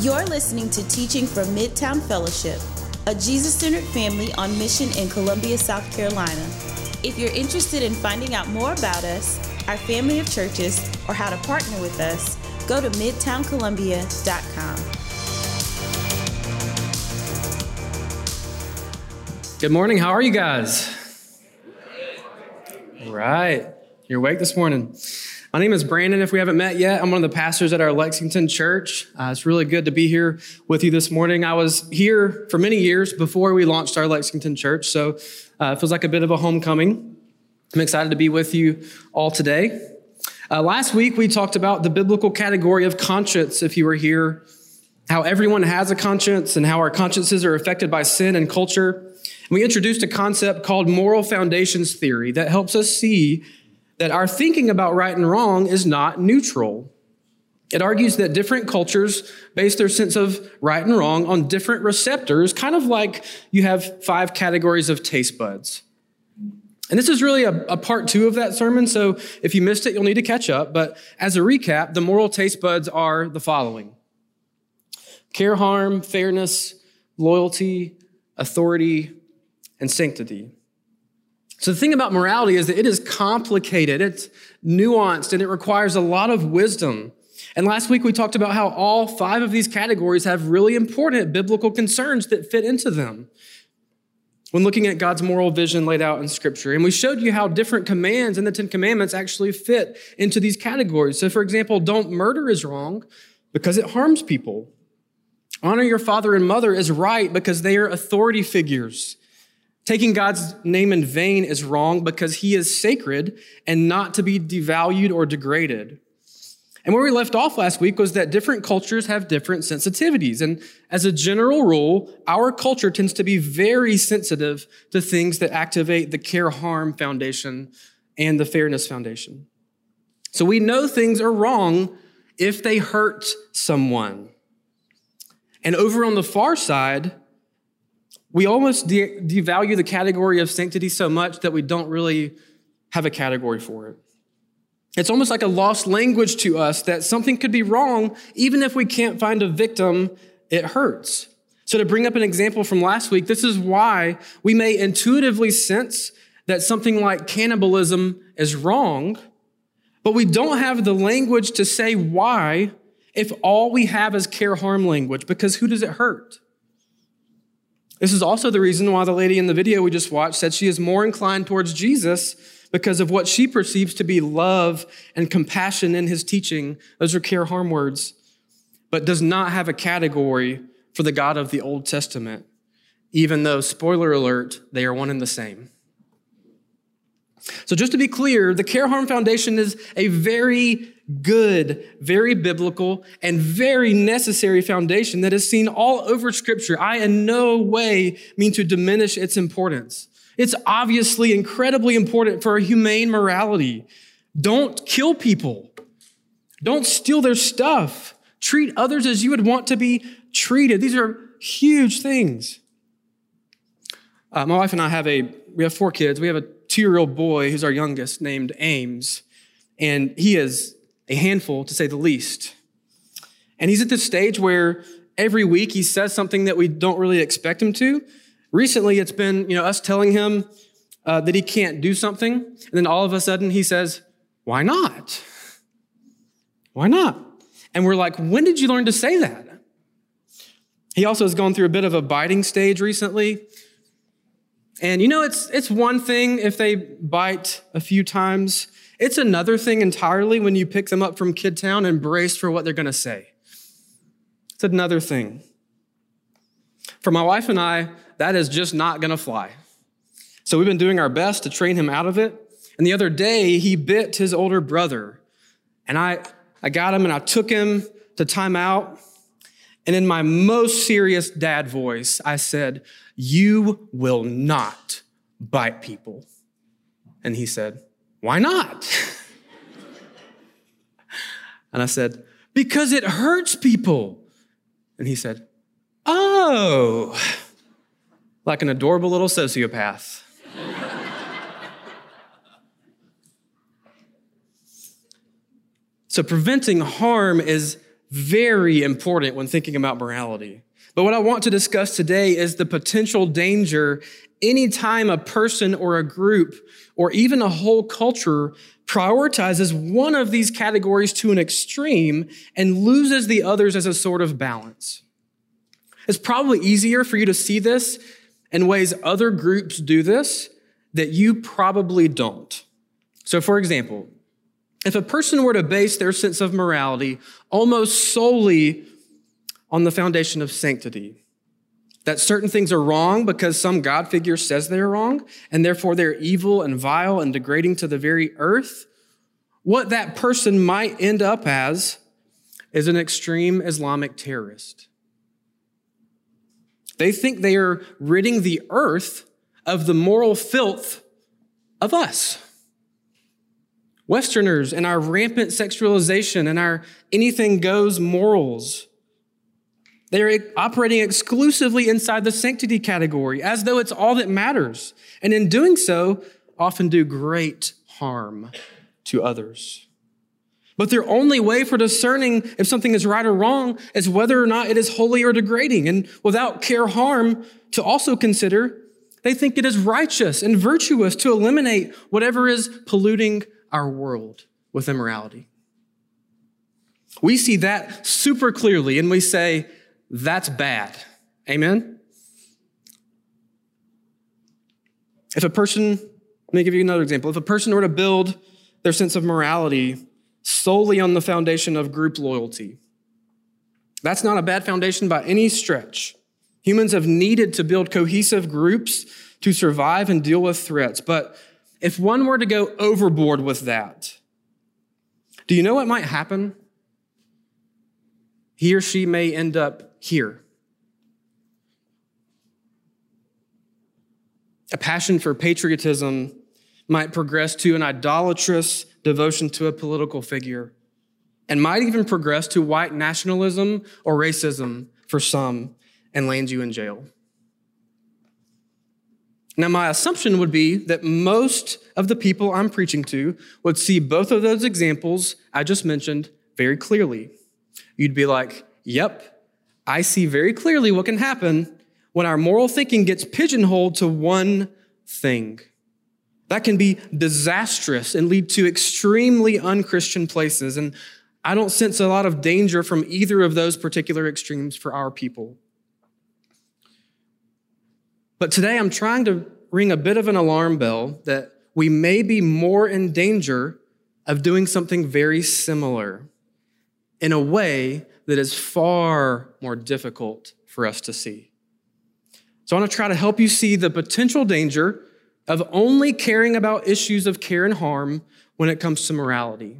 You're listening to Teaching from Midtown Fellowship, a Jesus centered family on mission in Columbia, South Carolina. If you're interested in finding out more about us, our family of churches, or how to partner with us, go to midtowncolumbia.com. Good morning. How are you guys? All right. You're awake this morning. My name is Brandon. If we haven't met yet, I'm one of the pastors at our Lexington church. Uh, it's really good to be here with you this morning. I was here for many years before we launched our Lexington church, so uh, it feels like a bit of a homecoming. I'm excited to be with you all today. Uh, last week, we talked about the biblical category of conscience, if you were here, how everyone has a conscience and how our consciences are affected by sin and culture. And we introduced a concept called moral foundations theory that helps us see that our thinking about right and wrong is not neutral. It argues that different cultures base their sense of right and wrong on different receptors, kind of like you have five categories of taste buds. And this is really a, a, part two of that sermon, so if you missed it, you'll need to catch up. But as a recap, the moral taste buds are the following care, harm, fairness, loyalty, authority, and sanctity. So the thing about morality is that it is complicated, it's nuanced, and it requires a lot of wisdom. And last week we talked about how all five of these categories have really important biblical concerns that fit into them when looking at God's moral vision laid out in Scripture. And we showed you how different commands in the Ten Commandments actually fit into these categories. So, for example, don't murder is wrong because it harms people. Honor your father and mother is right because they are authority figures. Taking God's name in vain is wrong because he is sacred and not to be devalued or degraded. And where we left off last week was that different cultures have different sensitivities. And as a general rule, our culture tends to be very sensitive to things that activate the care harm foundation and the fairness foundation. So we know things are wrong if they hurt someone. And over on the far side, we almost de- devalue the category of sanctity so much that we don't really have a category for it. It's almost like a lost language to us that something could be wrong even if we can't find a victim, it hurts. So, to bring up an example from last week, this is why we may intuitively sense that something like cannibalism is wrong, but we don't have the language to say why if all we have is care harm language, because who does it hurt? This is also the reason why the lady in the video we just watched said she is more inclined towards Jesus because of what she perceives to be love and compassion in his teaching. Those are care harm words, but does not have a category for the God of the Old Testament, even though, spoiler alert, they are one and the same. So, just to be clear, the Care Harm Foundation is a very good, very biblical, and very necessary foundation that is seen all over Scripture. I in no way mean to diminish its importance. It's obviously incredibly important for a humane morality. Don't kill people. Don't steal their stuff. Treat others as you would want to be treated. These are huge things. Uh, my wife and I have a, we have four kids. We have a two year old boy who's our youngest named Ames, and he is a handful to say the least. And he's at this stage where every week he says something that we don't really expect him to. Recently, it's been, you know, us telling him uh, that he can't do something, and then all of a sudden he says, Why not? Why not? And we're like, When did you learn to say that? He also has gone through a bit of a biting stage recently. And you know, it's, it's one thing if they bite a few times. It's another thing entirely when you pick them up from Kid Town and brace for what they're going to say. It's another thing. For my wife and I, that is just not going to fly. So we've been doing our best to train him out of it. And the other day, he bit his older brother. And I, I got him and I took him to time out. And in my most serious dad voice, I said, You will not bite people. And he said, Why not? and I said, Because it hurts people. And he said, Oh, like an adorable little sociopath. so, preventing harm is very important when thinking about morality. But what I want to discuss today is the potential danger anytime a person or a group or even a whole culture prioritizes one of these categories to an extreme and loses the others as a sort of balance. It's probably easier for you to see this in ways other groups do this that you probably don't. So, for example, if a person were to base their sense of morality almost solely on the foundation of sanctity, that certain things are wrong because some God figure says they're wrong, and therefore they're evil and vile and degrading to the very earth, what that person might end up as is an extreme Islamic terrorist. They think they are ridding the earth of the moral filth of us. Westerners and our rampant sexualization and our anything goes morals. They're operating exclusively inside the sanctity category as though it's all that matters. And in doing so, often do great harm to others. But their only way for discerning if something is right or wrong is whether or not it is holy or degrading. And without care harm to also consider, they think it is righteous and virtuous to eliminate whatever is polluting our world with immorality. We see that super clearly and we say, that's bad. Amen? If a person, let me give you another example. If a person were to build their sense of morality solely on the foundation of group loyalty, that's not a bad foundation by any stretch. Humans have needed to build cohesive groups to survive and deal with threats. But if one were to go overboard with that, do you know what might happen? He or she may end up here. A passion for patriotism might progress to an idolatrous devotion to a political figure and might even progress to white nationalism or racism for some and land you in jail. Now, my assumption would be that most of the people I'm preaching to would see both of those examples I just mentioned very clearly. You'd be like, yep, I see very clearly what can happen when our moral thinking gets pigeonholed to one thing. That can be disastrous and lead to extremely unchristian places. And I don't sense a lot of danger from either of those particular extremes for our people. But today I'm trying to ring a bit of an alarm bell that we may be more in danger of doing something very similar in a way that is far more difficult for us to see. So I want to try to help you see the potential danger of only caring about issues of care and harm when it comes to morality.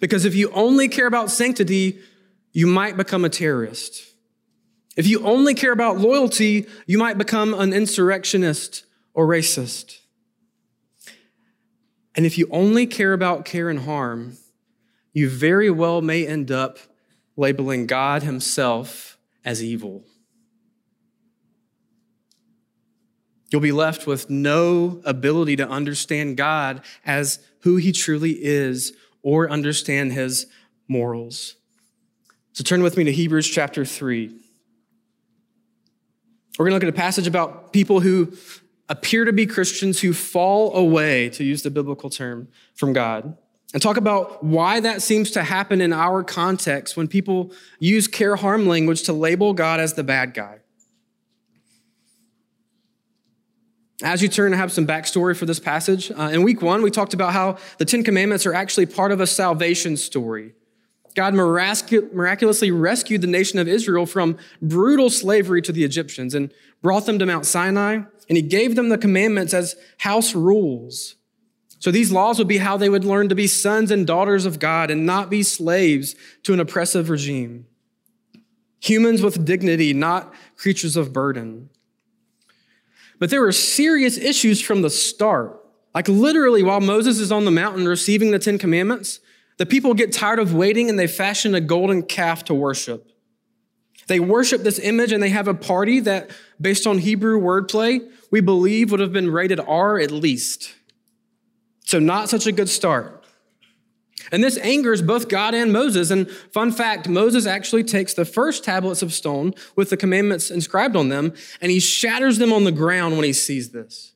Because if you only care about sanctity, you might become a terrorist. If you only care about loyalty, you might become an insurrectionist or racist. And if you only care about care and harm, you very well may end up labeling God Himself as evil. You'll be left with no ability to understand God as who He truly is or understand His morals. So turn with me to Hebrews chapter 3. We're going to look at a passage about people who appear to be Christians who fall away, to use the biblical term, from God. And talk about why that seems to happen in our context when people use care harm language to label God as the bad guy. As you turn I have some backstory for this passage, uh, in week one, we talked about how the Ten Commandments are actually part of a salvation story. God miraculously rescued the nation of Israel from brutal slavery to the Egyptians and brought them to Mount Sinai, and he gave them the commandments as house rules. So these laws would be how they would learn to be sons and daughters of God and not be slaves to an oppressive regime. Humans with dignity, not creatures of burden. But there were serious issues from the start. Like literally, while Moses is on the mountain receiving the Ten Commandments, the people get tired of waiting and they fashion a golden calf to worship. They worship this image and they have a party that, based on Hebrew wordplay, we believe would have been rated R at least. So, not such a good start. And this angers both God and Moses. And fun fact Moses actually takes the first tablets of stone with the commandments inscribed on them, and he shatters them on the ground when he sees this.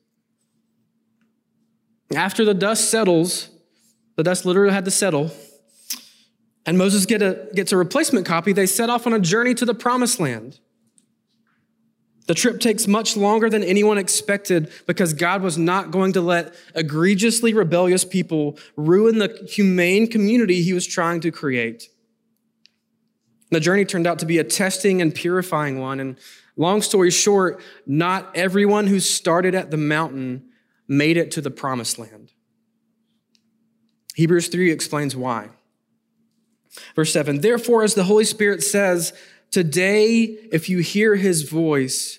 After the dust settles, the dust literally had to settle, and Moses get a, gets a replacement copy, they set off on a journey to the promised land. The trip takes much longer than anyone expected because God was not going to let egregiously rebellious people ruin the humane community he was trying to create. The journey turned out to be a testing and purifying one. And long story short, not everyone who started at the mountain made it to the promised land. Hebrews 3 explains why. Verse 7 Therefore, as the Holy Spirit says, Today, if you hear his voice,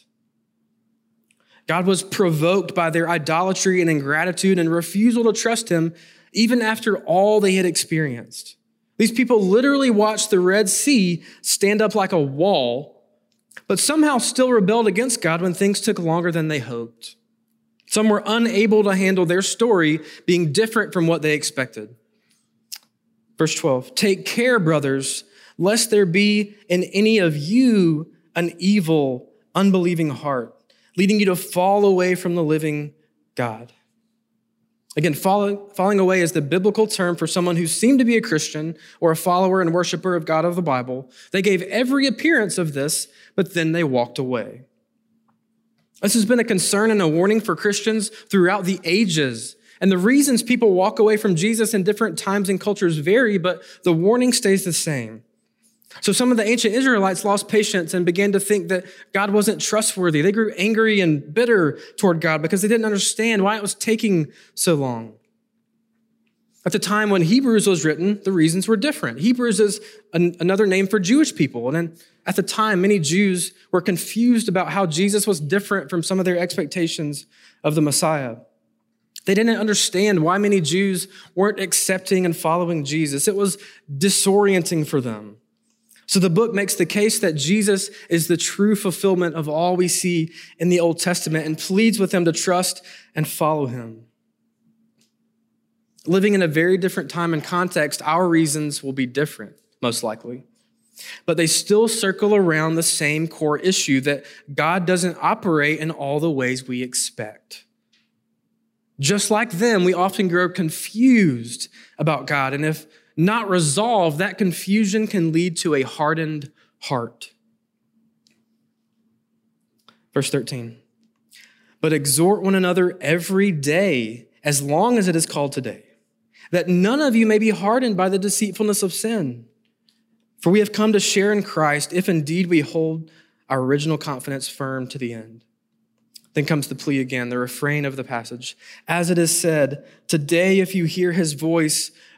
God was provoked by their idolatry and ingratitude and refusal to trust him, even after all they had experienced. These people literally watched the Red Sea stand up like a wall, but somehow still rebelled against God when things took longer than they hoped. Some were unable to handle their story being different from what they expected. Verse 12 Take care, brothers lest there be in any of you an evil, unbelieving heart, leading you to fall away from the living God. Again, falling, falling away is the biblical term for someone who seemed to be a Christian or a follower and worshiper of God of the Bible. They gave every appearance of this, but then they walked away. This has been a concern and a warning for Christians throughout the ages. And the reasons people walk away from Jesus in different times and cultures vary, but the warning stays the same. So some of the ancient Israelites lost patience and began to think that God wasn't trustworthy. They grew angry and bitter toward God because they didn't understand why it was taking so long. At the time when Hebrews was written, the reasons were different. Hebrews is an, another name for Jewish people. And at the time, many Jews were confused about how Jesus was different from some of their expectations of the Messiah. They didn't understand why many Jews weren't accepting and following Jesus. It was disorienting for them. So the book makes the case that Jesus is the true fulfillment of all we see in the Old Testament and pleads with them to trust and follow him. Living in a very different time and context, our reasons will be different, most likely. But they still circle around the same core issue that God doesn't operate in all the ways we expect. Just like them, we often grow confused about God. And if not resolved, that confusion can lead to a hardened heart. Verse 13. But exhort one another every day, as long as it is called today, that none of you may be hardened by the deceitfulness of sin. For we have come to share in Christ if indeed we hold our original confidence firm to the end. Then comes the plea again, the refrain of the passage. As it is said, Today, if you hear his voice,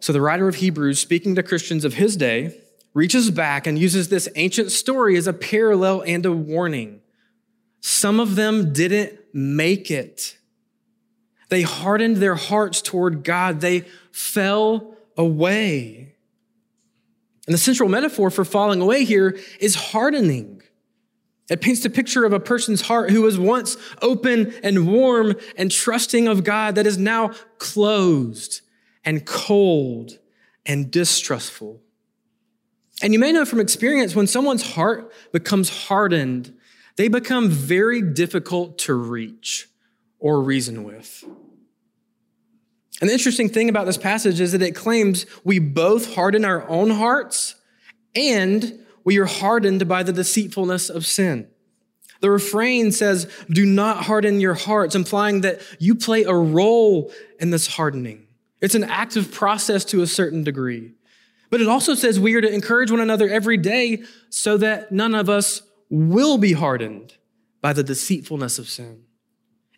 So the writer of Hebrews, speaking to Christians of his day, reaches back and uses this ancient story as a parallel and a warning. Some of them didn't make it. They hardened their hearts toward God. They fell away. And the central metaphor for falling away here is hardening. It paints the picture of a person's heart who was once open and warm and trusting of God that is now closed and cold and distrustful. And you may know from experience when someone's heart becomes hardened, they become very difficult to reach or reason with. And the interesting thing about this passage is that it claims we both harden our own hearts and we are hardened by the deceitfulness of sin. The refrain says, Do not harden your hearts, implying that you play a role in this hardening. It's an active process to a certain degree. But it also says we are to encourage one another every day so that none of us will be hardened by the deceitfulness of sin.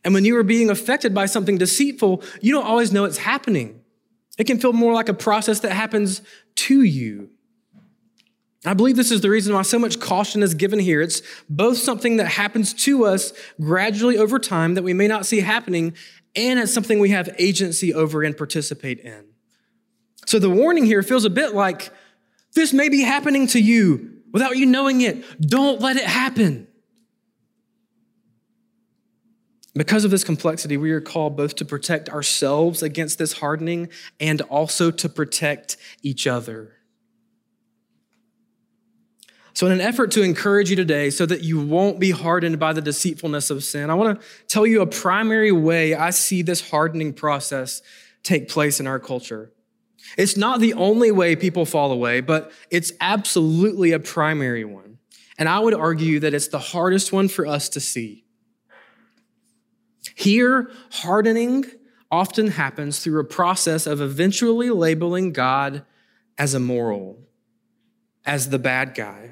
And when you are being affected by something deceitful, you don't always know it's happening. It can feel more like a process that happens to you. I believe this is the reason why so much caution is given here. It's both something that happens to us gradually over time that we may not see happening, and it's something we have agency over and participate in. So the warning here feels a bit like this may be happening to you without you knowing it. Don't let it happen. Because of this complexity, we are called both to protect ourselves against this hardening and also to protect each other. So, in an effort to encourage you today so that you won't be hardened by the deceitfulness of sin, I want to tell you a primary way I see this hardening process take place in our culture. It's not the only way people fall away, but it's absolutely a primary one. And I would argue that it's the hardest one for us to see. Here, hardening often happens through a process of eventually labeling God as immoral, as the bad guy.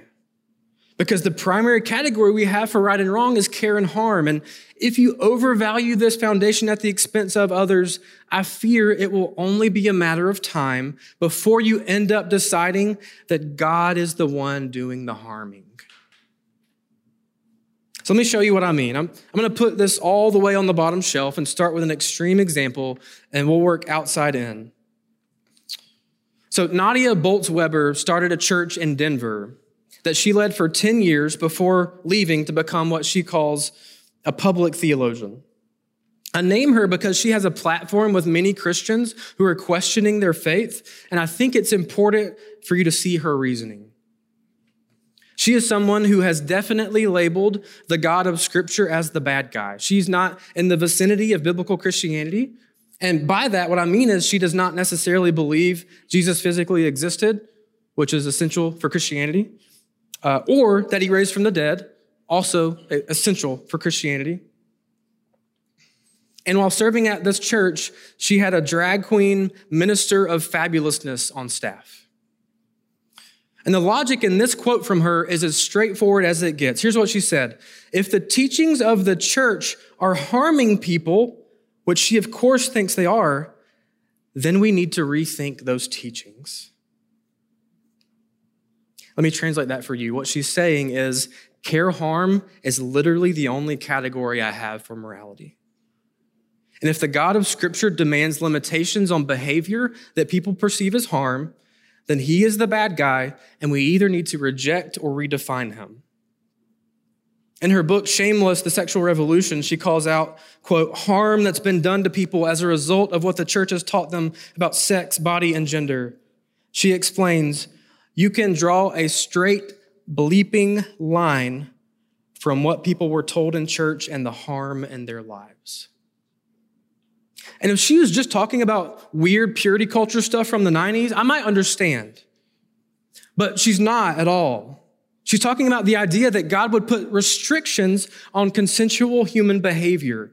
Because the primary category we have for right and wrong is care and harm. And if you overvalue this foundation at the expense of others, I fear it will only be a matter of time before you end up deciding that God is the one doing the harming. So let me show you what I mean. I'm, I'm going to put this all the way on the bottom shelf and start with an extreme example, and we'll work outside in. So Nadia Bolz Weber started a church in Denver that she led for 10 years before leaving to become what she calls a public theologian. I name her because she has a platform with many Christians who are questioning their faith, and I think it's important for you to see her reasoning. She is someone who has definitely labeled the God of Scripture as the bad guy. She's not in the vicinity of biblical Christianity. And by that, what I mean is she does not necessarily believe Jesus physically existed, which is essential for Christianity uh, or that he raised from the dead, also essential for Christianity. And while serving at this church, she had a drag queen minister of fabulousness on staff. And the logic in this quote from her is as straightforward as it gets. Here's what she said If the teachings of the church are harming people, which she of course thinks they are, then we need to rethink those teachings. Let me translate that for you. What she's saying is care harm is literally the only category I have for morality. And if the God of Scripture demands limitations on behavior that people perceive as harm, then he is the bad guy, and we either need to reject or redefine him. In her book, Shameless, The Sexual Revolution, she calls out, quote, harm that's been done to people as a result of what the church has taught them about sex, body, and gender. She explains, you can draw a straight, bleeping line from what people were told in church and the harm in their lives. And if she was just talking about weird purity culture stuff from the 90s, I might understand. But she's not at all. She's talking about the idea that God would put restrictions on consensual human behavior.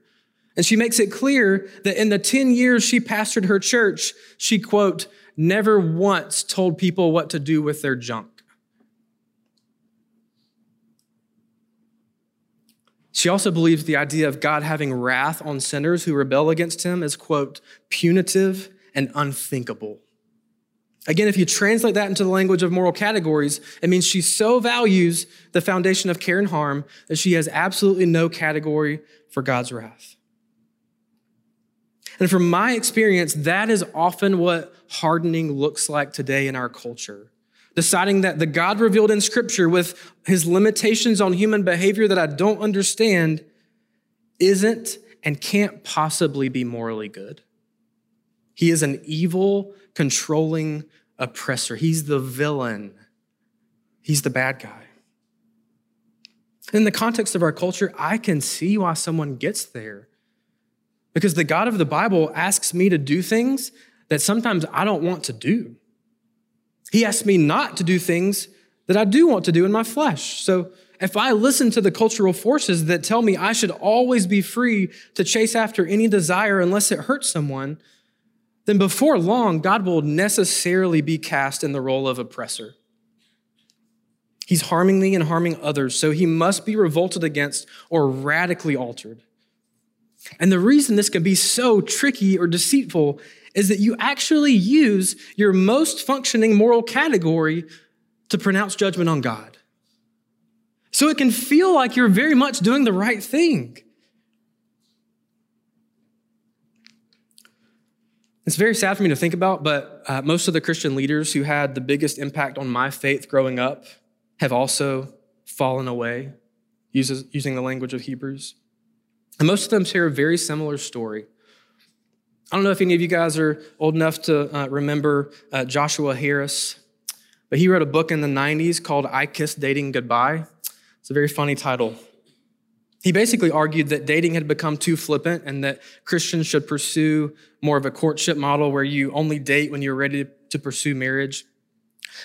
And she makes it clear that in the 10 years she pastored her church, she, quote, never once told people what to do with their junk. She also believes the idea of God having wrath on sinners who rebel against him is, quote, punitive and unthinkable. Again, if you translate that into the language of moral categories, it means she so values the foundation of care and harm that she has absolutely no category for God's wrath. And from my experience, that is often what hardening looks like today in our culture. Deciding that the God revealed in Scripture with his limitations on human behavior that I don't understand isn't and can't possibly be morally good. He is an evil, controlling oppressor. He's the villain, he's the bad guy. In the context of our culture, I can see why someone gets there. Because the God of the Bible asks me to do things that sometimes I don't want to do. He asks me not to do things that I do want to do in my flesh. So if I listen to the cultural forces that tell me I should always be free to chase after any desire unless it hurts someone, then before long, God will necessarily be cast in the role of oppressor. He's harming me and harming others, so he must be revolted against or radically altered. And the reason this can be so tricky or deceitful is that you actually use your most functioning moral category to pronounce judgment on God. So it can feel like you're very much doing the right thing. It's very sad for me to think about, but uh, most of the Christian leaders who had the biggest impact on my faith growing up have also fallen away, uses, using the language of Hebrews. And most of them share a very similar story. I don't know if any of you guys are old enough to uh, remember uh, Joshua Harris, but he wrote a book in the 90s called I Kissed Dating Goodbye. It's a very funny title. He basically argued that dating had become too flippant and that Christians should pursue more of a courtship model where you only date when you're ready to pursue marriage.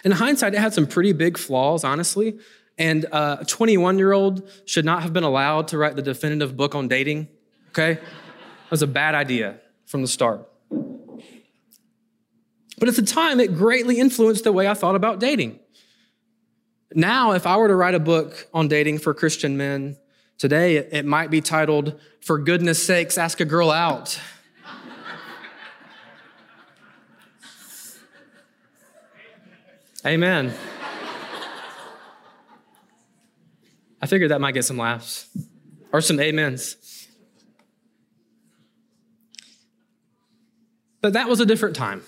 In hindsight, it had some pretty big flaws, honestly. And uh, a 21 year old should not have been allowed to write the definitive book on dating, okay? It was a bad idea from the start. But at the time, it greatly influenced the way I thought about dating. Now, if I were to write a book on dating for Christian men today, it might be titled, For Goodness Sakes, Ask a Girl Out. Amen. I figured that might get some laughs or some amens. But that was a different time.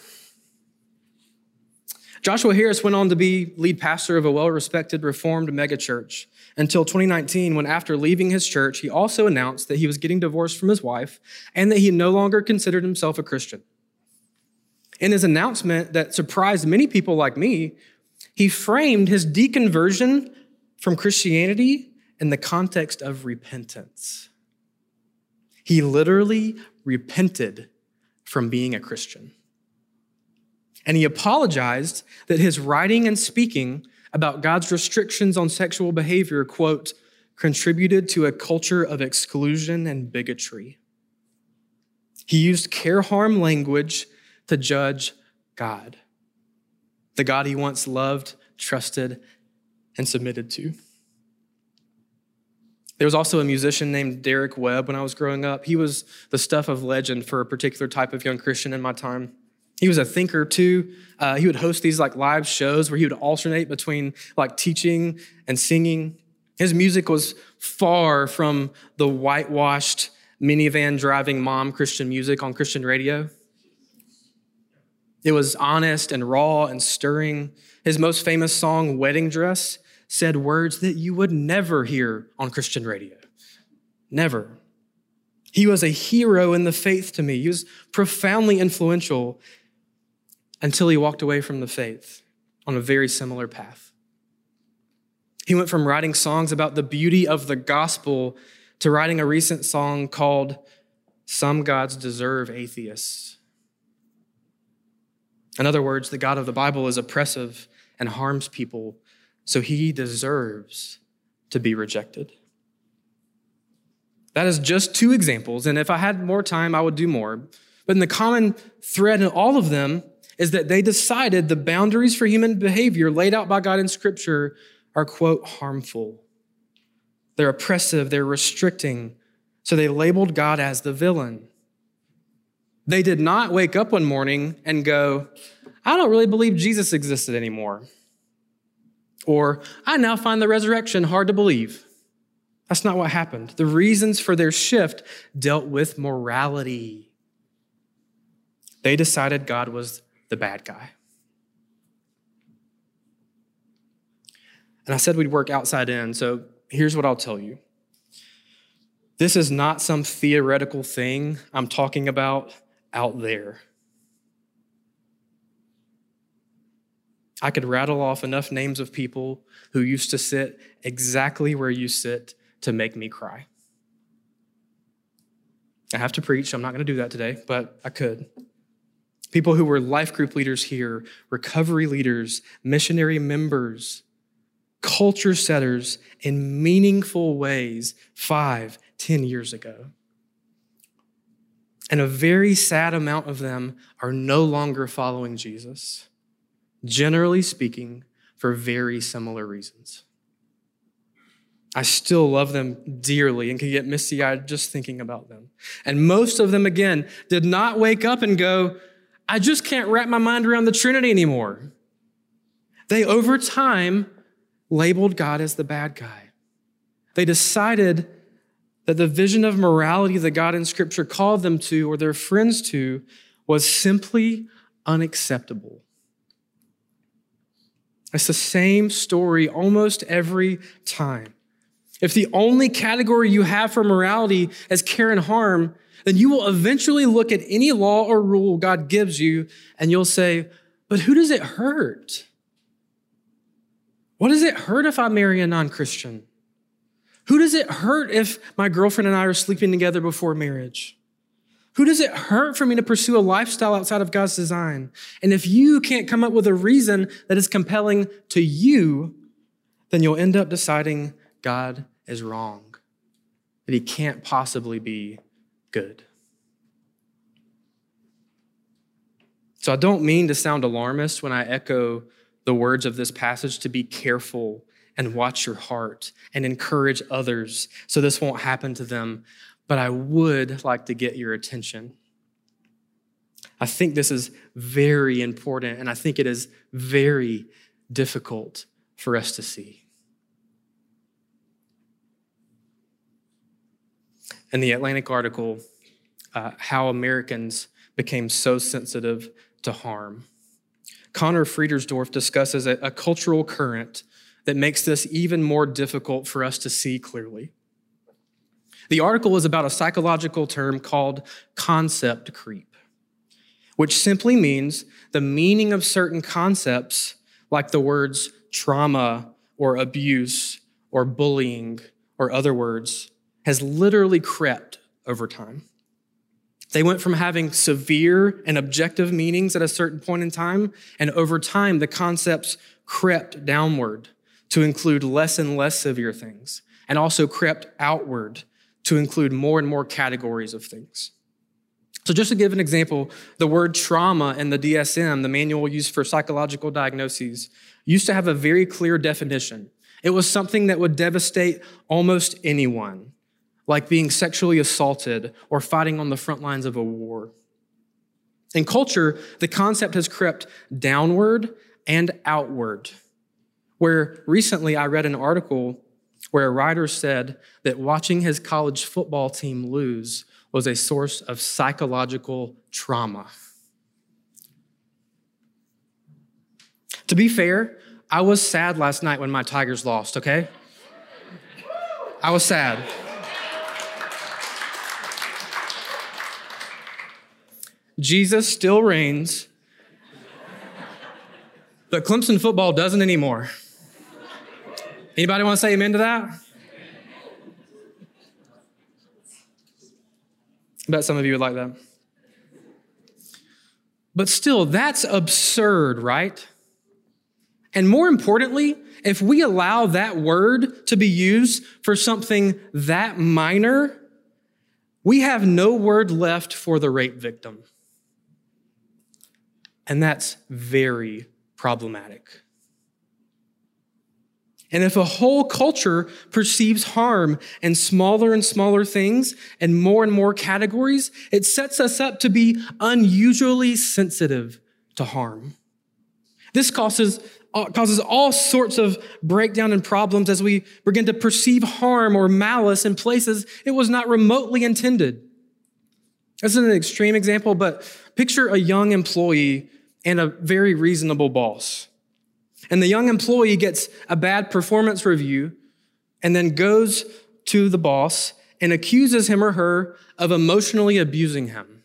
Joshua Harris went on to be lead pastor of a well respected Reformed megachurch until 2019, when after leaving his church, he also announced that he was getting divorced from his wife and that he no longer considered himself a Christian. In his announcement that surprised many people like me, he framed his deconversion from Christianity in the context of repentance. He literally repented from being a Christian. And he apologized that his writing and speaking about God's restrictions on sexual behavior, quote, contributed to a culture of exclusion and bigotry. He used care harm language to judge God, the God he once loved, trusted, and submitted to. There was also a musician named Derek Webb when I was growing up. He was the stuff of legend for a particular type of young Christian in my time. He was a thinker too. Uh, he would host these like live shows where he would alternate between like teaching and singing. His music was far from the whitewashed minivan driving mom Christian music on Christian radio. It was honest and raw and stirring. His most famous song, Wedding Dress, said words that you would never hear on Christian radio. Never. He was a hero in the faith to me. He was profoundly influential until he walked away from the faith on a very similar path. He went from writing songs about the beauty of the gospel to writing a recent song called Some Gods Deserve Atheists. In other words, the God of the Bible is oppressive and harms people, so he deserves to be rejected. That is just two examples, and if I had more time, I would do more. But in the common thread in all of them is that they decided the boundaries for human behavior laid out by God in Scripture are, quote, harmful. They're oppressive, they're restricting. So they labeled God as the villain. They did not wake up one morning and go, I don't really believe Jesus existed anymore. Or, I now find the resurrection hard to believe. That's not what happened. The reasons for their shift dealt with morality. They decided God was the bad guy. And I said we'd work outside in, so here's what I'll tell you. This is not some theoretical thing I'm talking about out there. I could rattle off enough names of people who used to sit exactly where you sit to make me cry. I have to preach. I'm not going to do that today, but I could. People who were life group leaders here, recovery leaders, missionary members, culture setters in meaningful ways five, ten years ago. And a very sad amount of them are no longer following Jesus, generally speaking, for very similar reasons. I still love them dearly and can get misty eyed just thinking about them. And most of them, again, did not wake up and go, I just can't wrap my mind around the Trinity anymore. They, over time, labeled God as the bad guy. They decided that the vision of morality that God in Scripture called them to or their friends to was simply unacceptable. It's the same story almost every time. If the only category you have for morality is care and harm, then you will eventually look at any law or rule God gives you and you'll say, but who does it hurt? What does it hurt if I marry a non Christian? Who does it hurt if my girlfriend and I are sleeping together before marriage? Who does it hurt for me to pursue a lifestyle outside of God's design? And if you can't come up with a reason that is compelling to you, then you'll end up deciding God is wrong, that he can't possibly be good. So I don't mean to sound alarmist when I echo the words of this passage to be careful and watch your heart and encourage others so this won't happen to them. But I would like to get your attention. I think this is very important, and I think it is very difficult for us to see. In the Atlantic article, uh, How Americans Became So Sensitive to Harm, Conor Friedersdorf discusses a, a cultural current that makes this even more difficult for us to see clearly. The article is about a psychological term called concept creep, which simply means the meaning of certain concepts, like the words trauma or abuse or bullying or other words, has literally crept over time. They went from having severe and objective meanings at a certain point in time, and over time, the concepts crept downward to include less and less severe things, and also crept outward to include more and more categories of things. So, just to give an example, the word trauma in the DSM, the manual used for psychological diagnoses, used to have a very clear definition. It was something that would devastate almost anyone, like being sexually assaulted or fighting on the front lines of a war. In culture, the concept has crept downward and outward where recently I read an article where a writer said that watching his college football team lose was a source of psychological trauma. To be fair, I was sad last night when my Tigers lost, okay? I was sad. Jesus still reigns, but Clemson football doesn't anymore. Anybody want to say amen to that? I bet some of you would like that. But still, that's absurd, right? And more importantly, if we allow that word to be used for something that minor, we have no word left for the rape victim. And that's very problematic. And if a whole culture perceives harm in smaller and smaller things and more and more categories, it sets us up to be unusually sensitive to harm. This causes, uh, causes all sorts of breakdown and problems as we begin to perceive harm or malice in places it was not remotely intended. This is an extreme example, but picture a young employee and a very reasonable boss. And the young employee gets a bad performance review and then goes to the boss and accuses him or her of emotionally abusing him.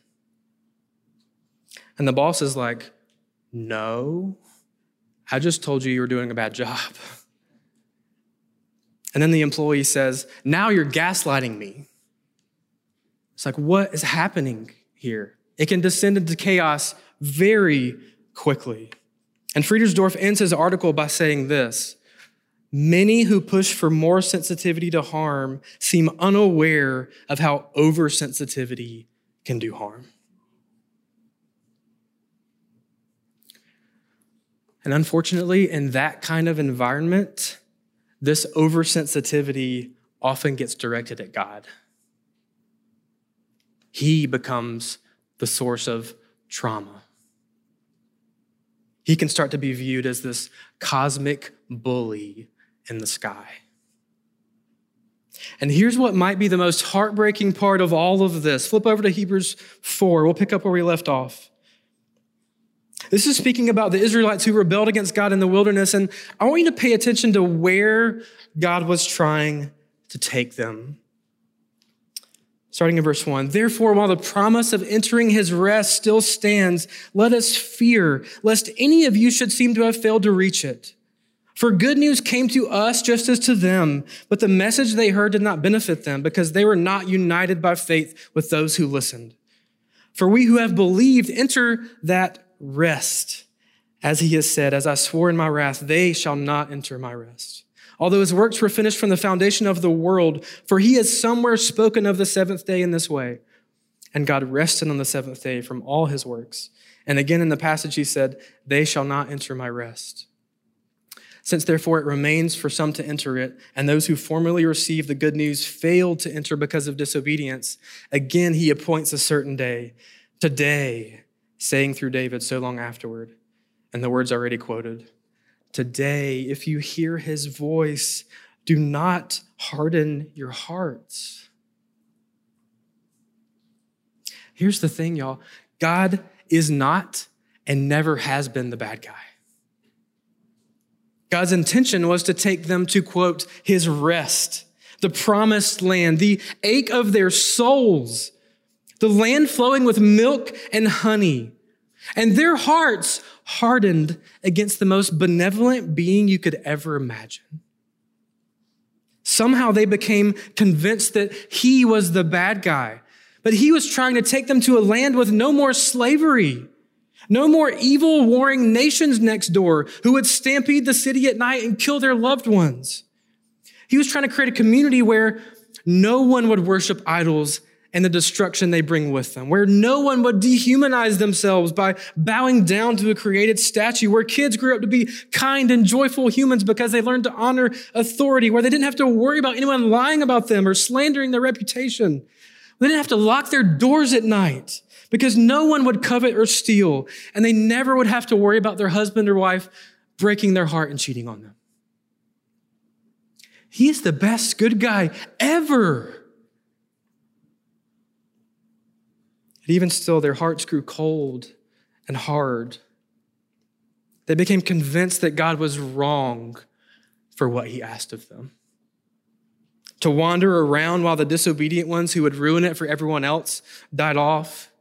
And the boss is like, No, I just told you you were doing a bad job. And then the employee says, Now you're gaslighting me. It's like, what is happening here? It can descend into chaos very quickly. And Friedersdorf ends his article by saying this Many who push for more sensitivity to harm seem unaware of how oversensitivity can do harm. And unfortunately, in that kind of environment, this oversensitivity often gets directed at God. He becomes the source of trauma. He can start to be viewed as this cosmic bully in the sky. And here's what might be the most heartbreaking part of all of this. Flip over to Hebrews 4. We'll pick up where we left off. This is speaking about the Israelites who rebelled against God in the wilderness. And I want you to pay attention to where God was trying to take them. Starting in verse 1 Therefore, while the promise of entering his rest still stands, let us fear, lest any of you should seem to have failed to reach it. For good news came to us just as to them, but the message they heard did not benefit them because they were not united by faith with those who listened. For we who have believed enter that rest. As he has said, As I swore in my wrath, they shall not enter my rest. Although his works were finished from the foundation of the world, for he has somewhere spoken of the seventh day in this way. And God rested on the seventh day from all his works. And again in the passage, he said, They shall not enter my rest. Since therefore it remains for some to enter it, and those who formerly received the good news failed to enter because of disobedience, again he appoints a certain day, today, saying through David so long afterward, and the words already quoted Today, if you hear his voice, do not harden your hearts. Here's the thing, y'all God is not and never has been the bad guy. God's intention was to take them to, quote, his rest, the promised land, the ache of their souls, the land flowing with milk and honey. And their hearts hardened against the most benevolent being you could ever imagine. Somehow they became convinced that he was the bad guy, but he was trying to take them to a land with no more slavery no more evil warring nations next door who would stampede the city at night and kill their loved ones. He was trying to create a community where no one would worship idols and the destruction they bring with them, where no one would dehumanize themselves by bowing down to a created statue, where kids grew up to be kind and joyful humans because they learned to honor authority, where they didn't have to worry about anyone lying about them or slandering their reputation. They didn't have to lock their doors at night because no one would covet or steal, and they never would have to worry about their husband or wife breaking their heart and cheating on them. He is the best good guy ever. And even still, their hearts grew cold and hard. They became convinced that God was wrong for what he asked of them. To wander around while the disobedient ones who would ruin it for everyone else died off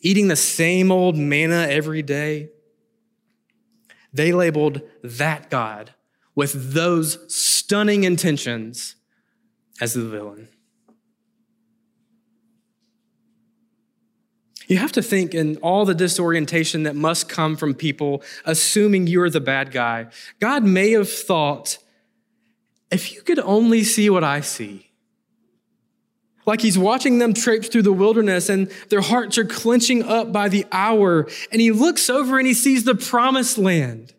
eating the same old manna every day. They labeled that God with those stunning intentions as the villain. You have to think in all the disorientation that must come from people assuming you're the bad guy. God may have thought, if you could only see what I see, like he's watching them traipse through the wilderness and their hearts are clenching up by the hour. And he looks over and he sees the promised land.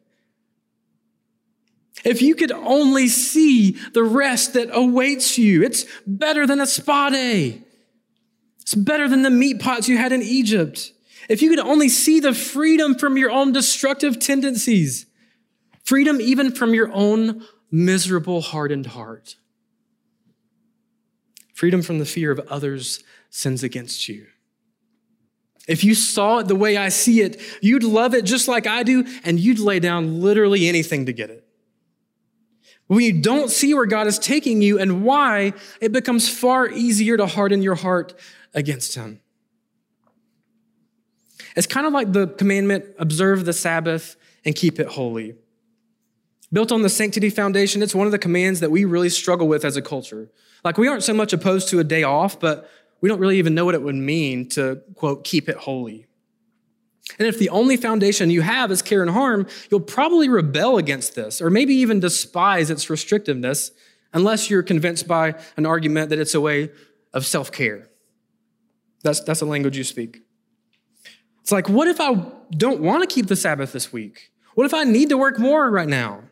If you could only see the rest that awaits you, it's better than a spa day. It's better than the meat pots you had in Egypt. If you could only see the freedom from your own destructive tendencies, freedom even from your own miserable, hardened heart freedom from the fear of others' sins against you. If you saw it the way I see it, you'd love it just like I do, and you'd lay down literally anything to get it. When you don't see where God is taking you and why, it becomes far easier to harden your heart against Him. It's kind of like the commandment observe the Sabbath and keep it holy. Built on the sanctity foundation, it's one of the commands that we really struggle with as a culture. Like, we aren't so much opposed to a day off, but we don't really even know what it would mean to, quote, keep it holy. And if the only foundation you have is care and harm, you'll probably rebel against this, or maybe even despise its restrictiveness, unless you're convinced by an argument that it's a way of self care. That's, that's the language you speak. It's like, what if I don't want to keep the Sabbath this week? What if I need to work more right now?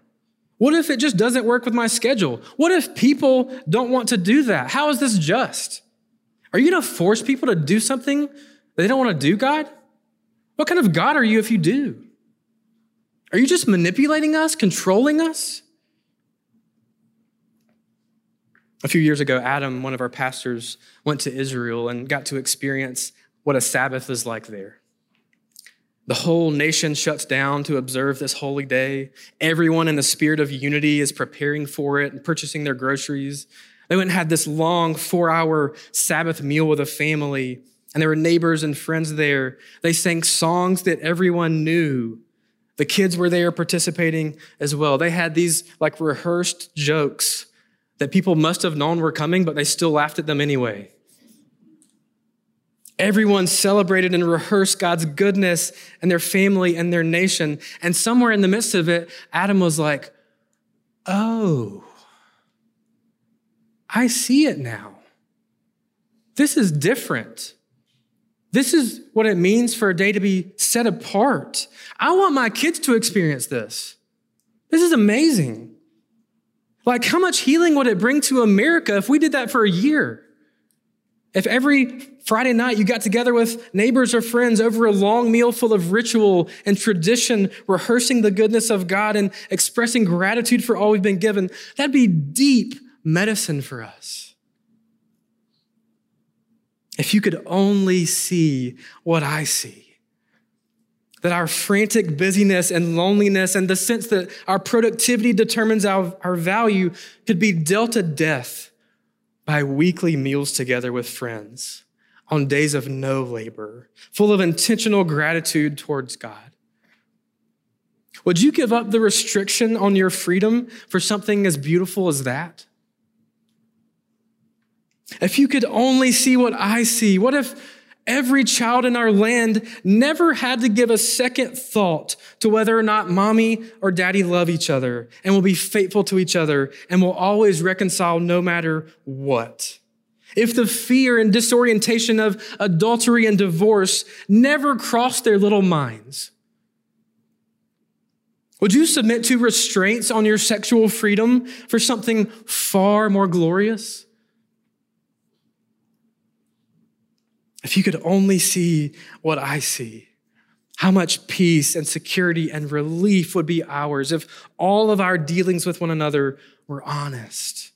What if it just doesn't work with my schedule? What if people don't want to do that? How is this just? Are you going to force people to do something they don't want to do, God? What kind of God are you if you do? Are you just manipulating us, controlling us? A few years ago, Adam, one of our pastors, went to Israel and got to experience what a Sabbath is like there. The whole nation shuts down to observe this holy day. Everyone in the spirit of unity is preparing for it and purchasing their groceries. They went and had this long four hour Sabbath meal with a family, and there were neighbors and friends there. They sang songs that everyone knew. The kids were there participating as well. They had these like rehearsed jokes that people must have known were coming, but they still laughed at them anyway. Everyone celebrated and rehearsed God's goodness and their family and their nation. And somewhere in the midst of it, Adam was like, Oh, I see it now. This is different. This is what it means for a day to be set apart. I want my kids to experience this. This is amazing. Like, how much healing would it bring to America if we did that for a year? If every Friday night you got together with neighbors or friends over a long meal full of ritual and tradition, rehearsing the goodness of God and expressing gratitude for all we've been given, that'd be deep medicine for us. If you could only see what I see that our frantic busyness and loneliness and the sense that our productivity determines our, our value could be dealt a death by weekly meals together with friends on days of no labor, full of intentional gratitude towards God. Would you give up the restriction on your freedom for something as beautiful as that? If you could only see what I see, what if Every child in our land never had to give a second thought to whether or not mommy or daddy love each other and will be faithful to each other and will always reconcile no matter what. If the fear and disorientation of adultery and divorce never crossed their little minds, would you submit to restraints on your sexual freedom for something far more glorious? If you could only see what I see, how much peace and security and relief would be ours if all of our dealings with one another were honest.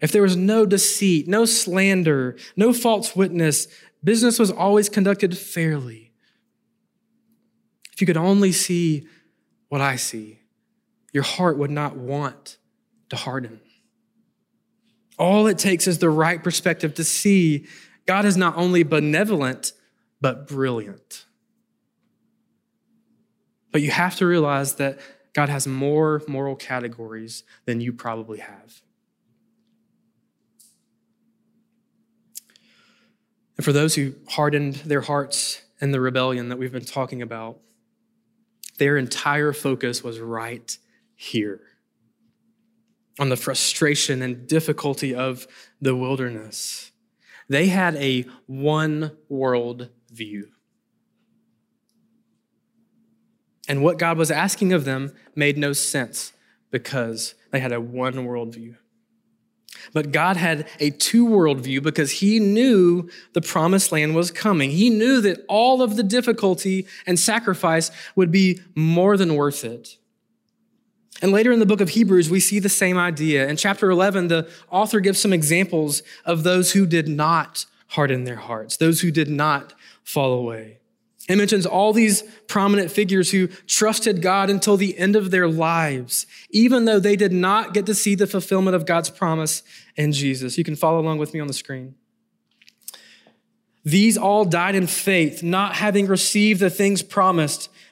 If there was no deceit, no slander, no false witness, business was always conducted fairly. If you could only see what I see, your heart would not want to harden. All it takes is the right perspective to see God is not only benevolent, but brilliant. But you have to realize that God has more moral categories than you probably have. And for those who hardened their hearts in the rebellion that we've been talking about, their entire focus was right here on the frustration and difficulty of the wilderness. They had a one world view. And what God was asking of them made no sense because they had a one world view. But God had a two world view because He knew the promised land was coming. He knew that all of the difficulty and sacrifice would be more than worth it. And later in the book of Hebrews, we see the same idea. In chapter 11, the author gives some examples of those who did not harden their hearts, those who did not fall away. It mentions all these prominent figures who trusted God until the end of their lives, even though they did not get to see the fulfillment of God's promise in Jesus. You can follow along with me on the screen. These all died in faith, not having received the things promised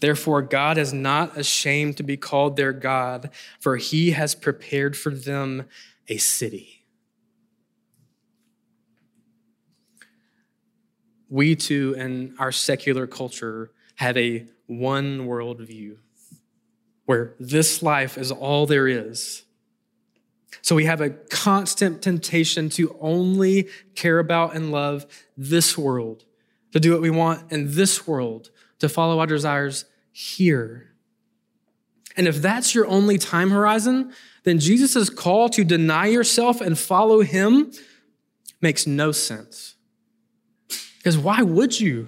Therefore, God is not ashamed to be called their God, for he has prepared for them a city. We too, in our secular culture, have a one world view where this life is all there is. So we have a constant temptation to only care about and love this world, to do what we want in this world, to follow our desires here. And if that's your only time horizon, then Jesus' call to deny yourself and follow him makes no sense. Because why would you?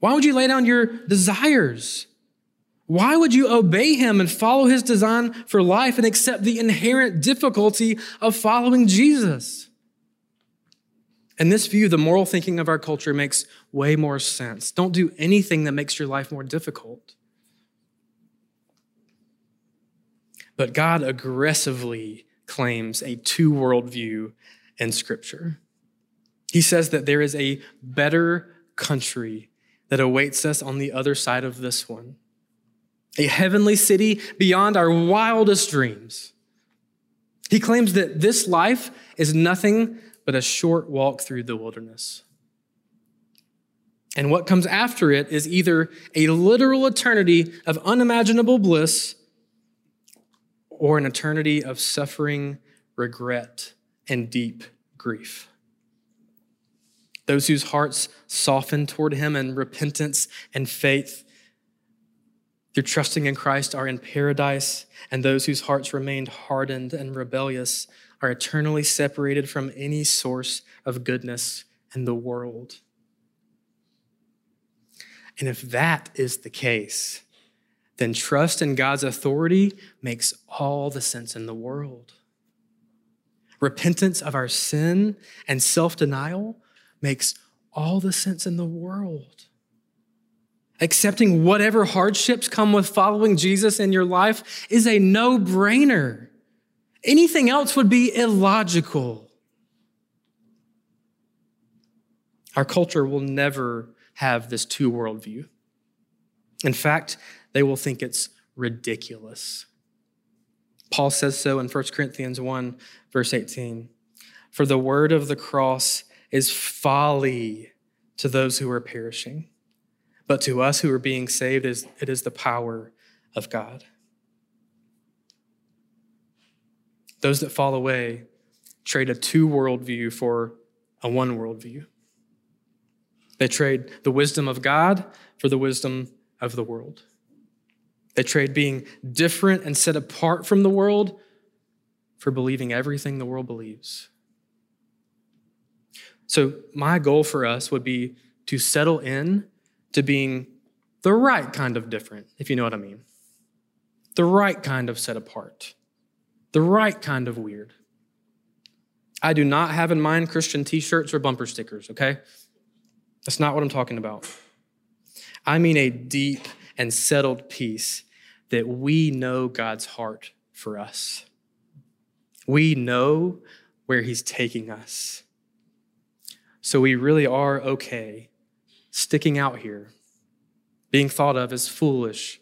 Why would you lay down your desires? Why would you obey him and follow his design for life and accept the inherent difficulty of following Jesus? In this view, the moral thinking of our culture makes way more sense. Don't do anything that makes your life more difficult. But God aggressively claims a two world view in Scripture. He says that there is a better country that awaits us on the other side of this one, a heavenly city beyond our wildest dreams. He claims that this life is nothing but a short walk through the wilderness. And what comes after it is either a literal eternity of unimaginable bliss or an eternity of suffering, regret, and deep grief. Those whose hearts soften toward Him in repentance and faith through trusting in Christ are in paradise, and those whose hearts remained hardened and rebellious are eternally separated from any source of goodness in the world. And if that is the case, then trust in God's authority makes all the sense in the world. Repentance of our sin and self denial makes all the sense in the world. Accepting whatever hardships come with following Jesus in your life is a no brainer. Anything else would be illogical. Our culture will never have this two world view. In fact, they will think it's ridiculous. Paul says so in 1 Corinthians 1, verse 18. For the word of the cross is folly to those who are perishing, but to us who are being saved, it is the power of God. Those that fall away trade a two worldview for a one worldview. They trade the wisdom of God for the wisdom of the world. They trade being different and set apart from the world for believing everything the world believes. So, my goal for us would be to settle in to being the right kind of different, if you know what I mean. The right kind of set apart the right kind of weird. I do not have in mind Christian t shirts or bumper stickers, okay? That's not what I'm talking about. I mean a deep and settled peace that we know God's heart for us. We know where He's taking us. So we really are okay sticking out here, being thought of as foolish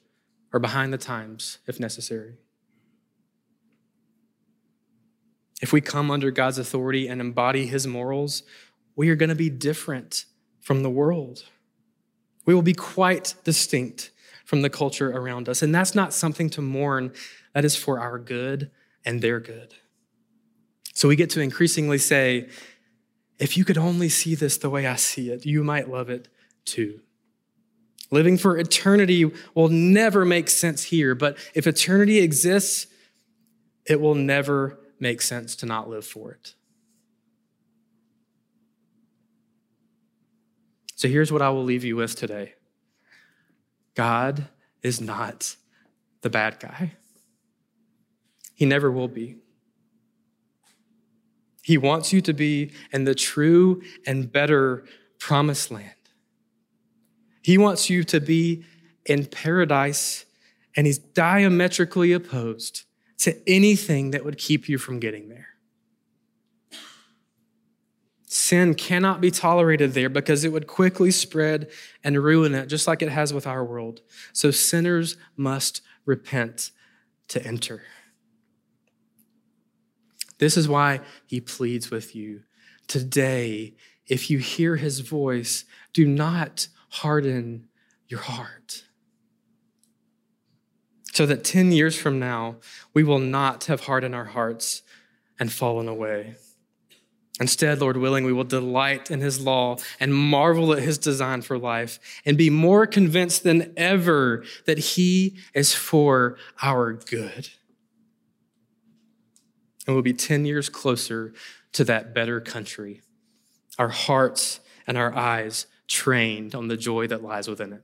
or behind the times if necessary. If we come under God's authority and embody his morals, we are going to be different from the world. We will be quite distinct from the culture around us. And that's not something to mourn, that is for our good and their good. So we get to increasingly say, if you could only see this the way I see it, you might love it too. Living for eternity will never make sense here, but if eternity exists, it will never makes sense to not live for it. So here's what I will leave you with today God is not the bad guy, He never will be. He wants you to be in the true and better promised land. He wants you to be in paradise, and he's diametrically opposed to anything that would keep you from getting there. Sin cannot be tolerated there because it would quickly spread and ruin it, just like it has with our world. So sinners must repent to enter. This is why he pleads with you today. If you hear his voice, do not harden your heart. So that 10 years from now, we will not have hardened our hearts and fallen away. Instead, Lord willing, we will delight in his law and marvel at his design for life and be more convinced than ever that he is for our good. And we'll be 10 years closer to that better country, our hearts and our eyes trained on the joy that lies within it.